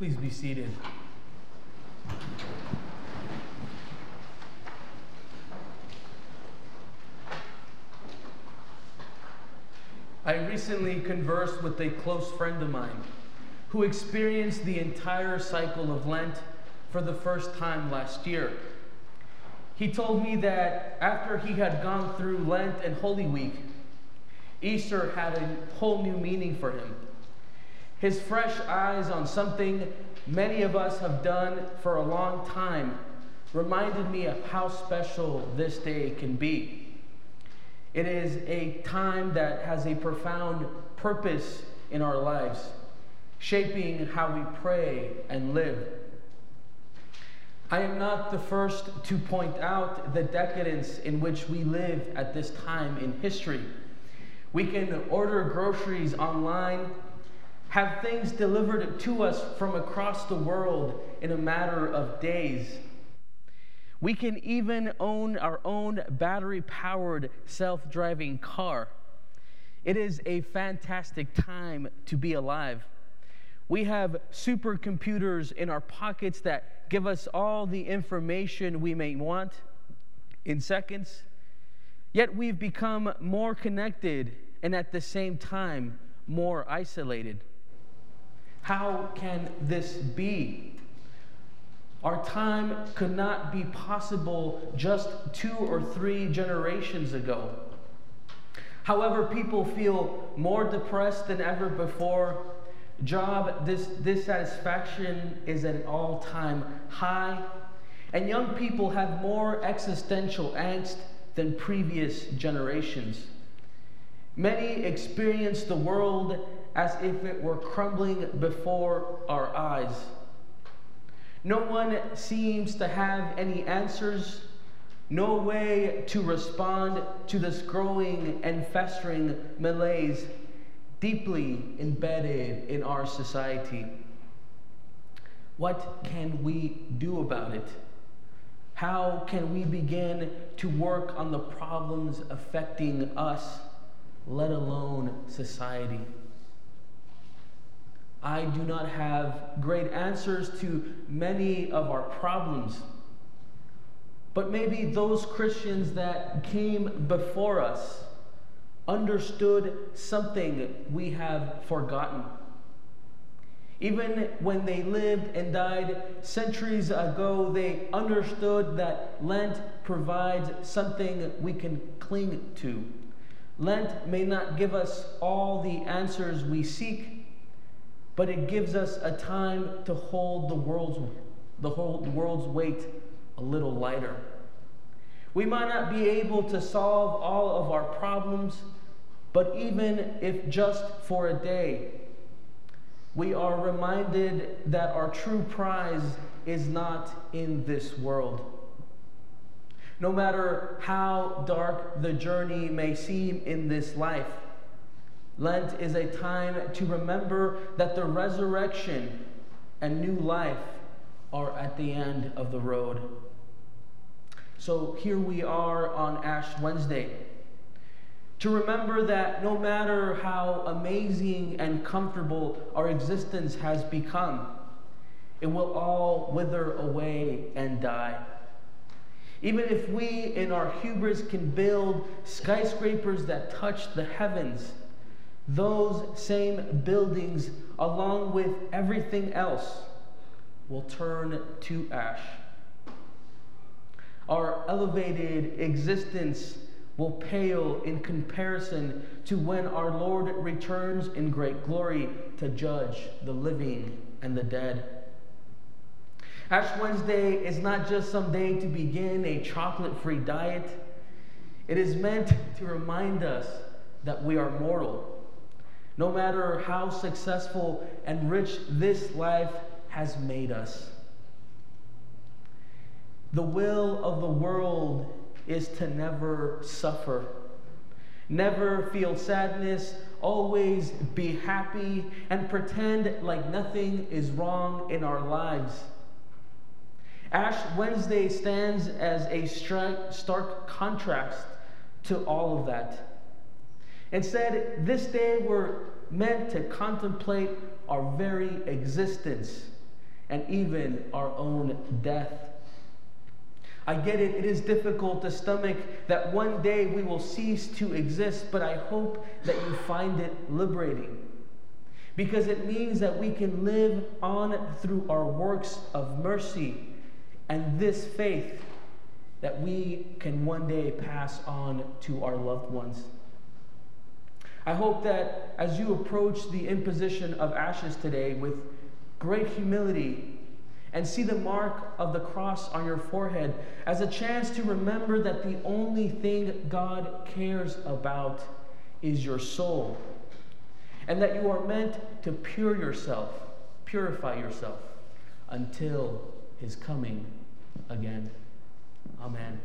Please be seated. I recently conversed with a close friend of mine who experienced the entire cycle of Lent for the first time last year. He told me that after he had gone through Lent and Holy Week, Easter had a whole new meaning for him. His fresh eyes on something many of us have done for a long time reminded me of how special this day can be. It is a time that has a profound purpose in our lives, shaping how we pray and live. I am not the first to point out the decadence in which we live at this time in history. We can order groceries online, have things delivered to us from across the world in a matter of days. We can even own our own battery powered self driving car. It is a fantastic time to be alive. We have supercomputers in our pockets that give us all the information we may want in seconds. Yet we've become more connected and at the same time more isolated. How can this be? Our time could not be possible just two or three generations ago. However, people feel more depressed than ever before. Job this dissatisfaction is at an all time high. And young people have more existential angst than previous generations. Many experience the world as if it were crumbling before our eyes. No one seems to have any answers, no way to respond to this growing and festering malaise deeply embedded in our society. What can we do about it? How can we begin to work on the problems affecting us, let alone society? I do not have great answers to many of our problems. But maybe those Christians that came before us understood something we have forgotten. Even when they lived and died centuries ago, they understood that Lent provides something we can cling to. Lent may not give us all the answers we seek, but it gives us a time to hold the world's, the whole world's weight a little lighter. We might not be able to solve all of our problems, but even if just for a day, we are reminded that our true prize is not in this world. No matter how dark the journey may seem in this life, Lent is a time to remember that the resurrection and new life are at the end of the road. So here we are on Ash Wednesday. To remember that no matter how amazing and comfortable our existence has become, it will all wither away and die. Even if we, in our hubris, can build skyscrapers that touch the heavens, those same buildings, along with everything else, will turn to ash. Our elevated existence will pale in comparison to when our Lord returns in great glory to judge the living and the dead. Ash Wednesday is not just some day to begin a chocolate free diet, it is meant to remind us that we are mortal no matter how successful and rich this life has made us. The will of the world is to never suffer, never feel sadness, always be happy, and pretend like nothing is wrong in our lives. Ash Wednesday stands as a stark contrast to all of that. Instead, this day we're meant to contemplate our very existence and even our own death. I get it, it is difficult to stomach that one day we will cease to exist, but I hope that you find it liberating. Because it means that we can live on through our works of mercy and this faith that we can one day pass on to our loved ones. I hope that as you approach the imposition of ashes today with great humility and see the mark of the cross on your forehead as a chance to remember that the only thing God cares about is your soul, and that you are meant to pure yourself, purify yourself until his coming again. Amen.